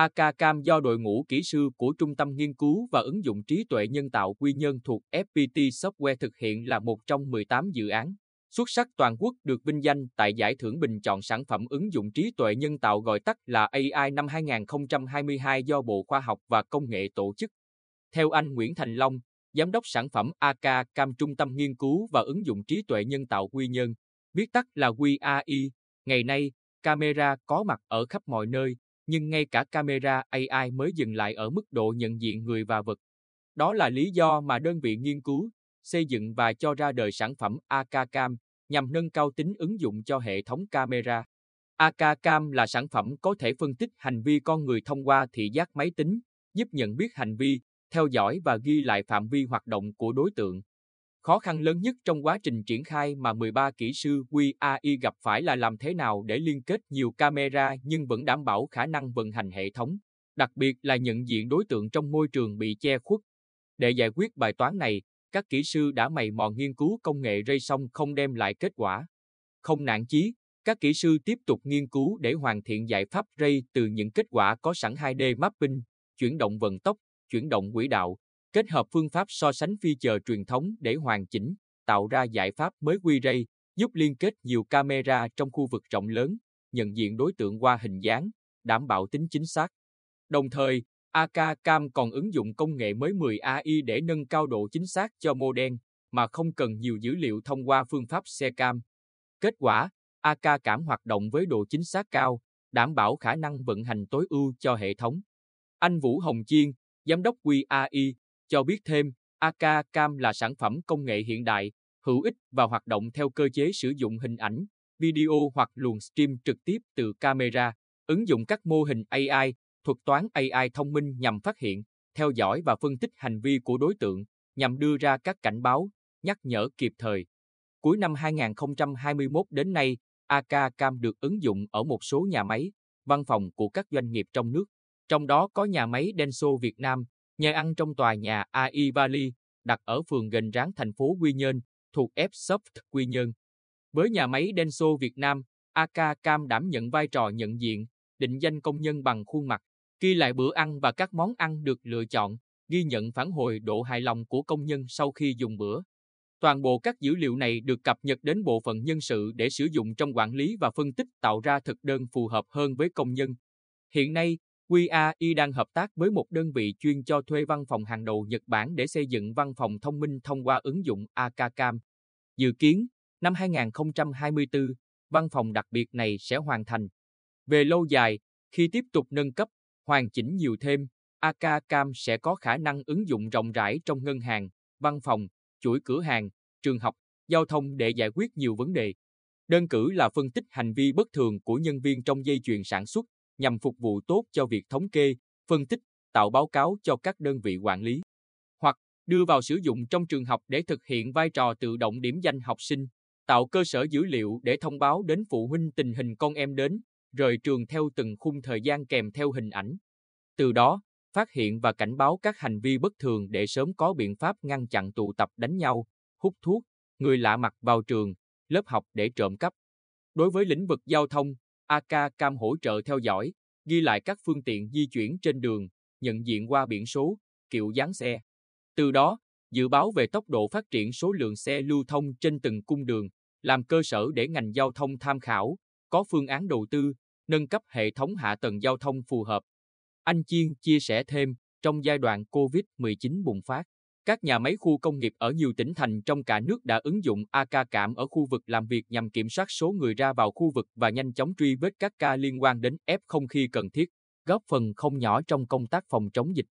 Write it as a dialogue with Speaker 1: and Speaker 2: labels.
Speaker 1: AK Cam do đội ngũ kỹ sư của Trung tâm Nghiên cứu và ứng dụng trí tuệ nhân tạo Quy Nhơn thuộc FPT Software thực hiện là một trong 18 dự án xuất sắc toàn quốc được vinh danh tại giải thưởng bình chọn sản phẩm ứng dụng trí tuệ nhân tạo gọi tắt là AI năm 2022 do Bộ Khoa học và Công nghệ tổ chức. Theo anh Nguyễn Thành Long, Giám đốc sản phẩm AK Cam Trung tâm Nghiên cứu và ứng dụng trí tuệ nhân tạo Quy Nhơn, viết tắt là QAI, ngày nay, camera có mặt ở khắp mọi nơi, nhưng ngay cả camera AI mới dừng lại ở mức độ nhận diện người và vật. Đó là lý do mà đơn vị nghiên cứu, xây dựng và cho ra đời sản phẩm AKCam nhằm nâng cao tính ứng dụng cho hệ thống camera. AKCam là sản phẩm có thể phân tích hành vi con người thông qua thị giác máy tính, giúp nhận biết hành vi, theo dõi và ghi lại phạm vi hoạt động của đối tượng. Khó khăn lớn nhất trong quá trình triển khai mà 13 kỹ sư QAI gặp phải là làm thế nào để liên kết nhiều camera nhưng vẫn đảm bảo khả năng vận hành hệ thống, đặc biệt là nhận diện đối tượng trong môi trường bị che khuất. Để giải quyết bài toán này, các kỹ sư đã mày mò nghiên cứu công nghệ ray song không đem lại kết quả. Không nản chí, các kỹ sư tiếp tục nghiên cứu để hoàn thiện giải pháp ray từ những kết quả có sẵn 2D mapping, chuyển động vận tốc, chuyển động quỹ đạo, kết hợp phương pháp so sánh feature truyền thống để hoàn chỉnh, tạo ra giải pháp mới quy ray, giúp liên kết nhiều camera trong khu vực rộng lớn, nhận diện đối tượng qua hình dáng, đảm bảo tính chính xác. Đồng thời, AK Cam còn ứng dụng công nghệ mới 10 AI để nâng cao độ chính xác cho model, mà không cần nhiều dữ liệu thông qua phương pháp xe cam. Kết quả, AK cảm hoạt động với độ chính xác cao, đảm bảo khả năng vận hành tối ưu cho hệ thống. Anh Vũ Hồng Chiên, Giám đốc QAI, cho biết thêm, AK Cam là sản phẩm công nghệ hiện đại, hữu ích và hoạt động theo cơ chế sử dụng hình ảnh, video hoặc luồng stream trực tiếp từ camera, ứng dụng các mô hình AI, thuật toán AI thông minh nhằm phát hiện, theo dõi và phân tích hành vi của đối tượng, nhằm đưa ra các cảnh báo, nhắc nhở kịp thời. Cuối năm 2021 đến nay, AK Cam được ứng dụng ở một số nhà máy, văn phòng của các doanh nghiệp trong nước. Trong đó có nhà máy Denso Việt Nam, nhà ăn trong tòa nhà AI Valley, đặt ở phường Gành Ráng thành phố Quy Nhơn, thuộc Fsoft Quy Nhơn. Với nhà máy Denso Việt Nam, AK Cam đảm nhận vai trò nhận diện, định danh công nhân bằng khuôn mặt, ghi lại bữa ăn và các món ăn được lựa chọn, ghi nhận phản hồi độ hài lòng của công nhân sau khi dùng bữa. Toàn bộ các dữ liệu này được cập nhật đến bộ phận nhân sự để sử dụng trong quản lý và phân tích tạo ra thực đơn phù hợp hơn với công nhân. Hiện nay, QAI đang hợp tác với một đơn vị chuyên cho thuê văn phòng hàng đầu Nhật Bản để xây dựng văn phòng thông minh thông qua ứng dụng AKCam. Dự kiến, năm 2024, văn phòng đặc biệt này sẽ hoàn thành. Về lâu dài, khi tiếp tục nâng cấp, hoàn chỉnh nhiều thêm, AKCam sẽ có khả năng ứng dụng rộng rãi trong ngân hàng, văn phòng, chuỗi cửa hàng, trường học, giao thông để giải quyết nhiều vấn đề. Đơn cử là phân tích hành vi bất thường của nhân viên trong dây chuyền sản xuất, nhằm phục vụ tốt cho việc thống kê, phân tích, tạo báo cáo cho các đơn vị quản lý. Hoặc đưa vào sử dụng trong trường học để thực hiện vai trò tự động điểm danh học sinh, tạo cơ sở dữ liệu để thông báo đến phụ huynh tình hình con em đến, rời trường theo từng khung thời gian kèm theo hình ảnh. Từ đó, phát hiện và cảnh báo các hành vi bất thường để sớm có biện pháp ngăn chặn tụ tập đánh nhau, hút thuốc, người lạ mặt vào trường, lớp học để trộm cắp. Đối với lĩnh vực giao thông, AK Cam hỗ trợ theo dõi, ghi lại các phương tiện di chuyển trên đường, nhận diện qua biển số, kiểu dáng xe. Từ đó, dự báo về tốc độ phát triển số lượng xe lưu thông trên từng cung đường, làm cơ sở để ngành giao thông tham khảo, có phương án đầu tư, nâng cấp hệ thống hạ tầng giao thông phù hợp. Anh Chiên chia sẻ thêm, trong giai đoạn COVID-19 bùng phát, các nhà máy khu công nghiệp ở nhiều tỉnh thành trong cả nước đã ứng dụng AK cảm ở khu vực làm việc nhằm kiểm soát số người ra vào khu vực và nhanh chóng truy vết các ca liên quan đến F0 khi cần thiết, góp phần không nhỏ trong công tác phòng chống dịch.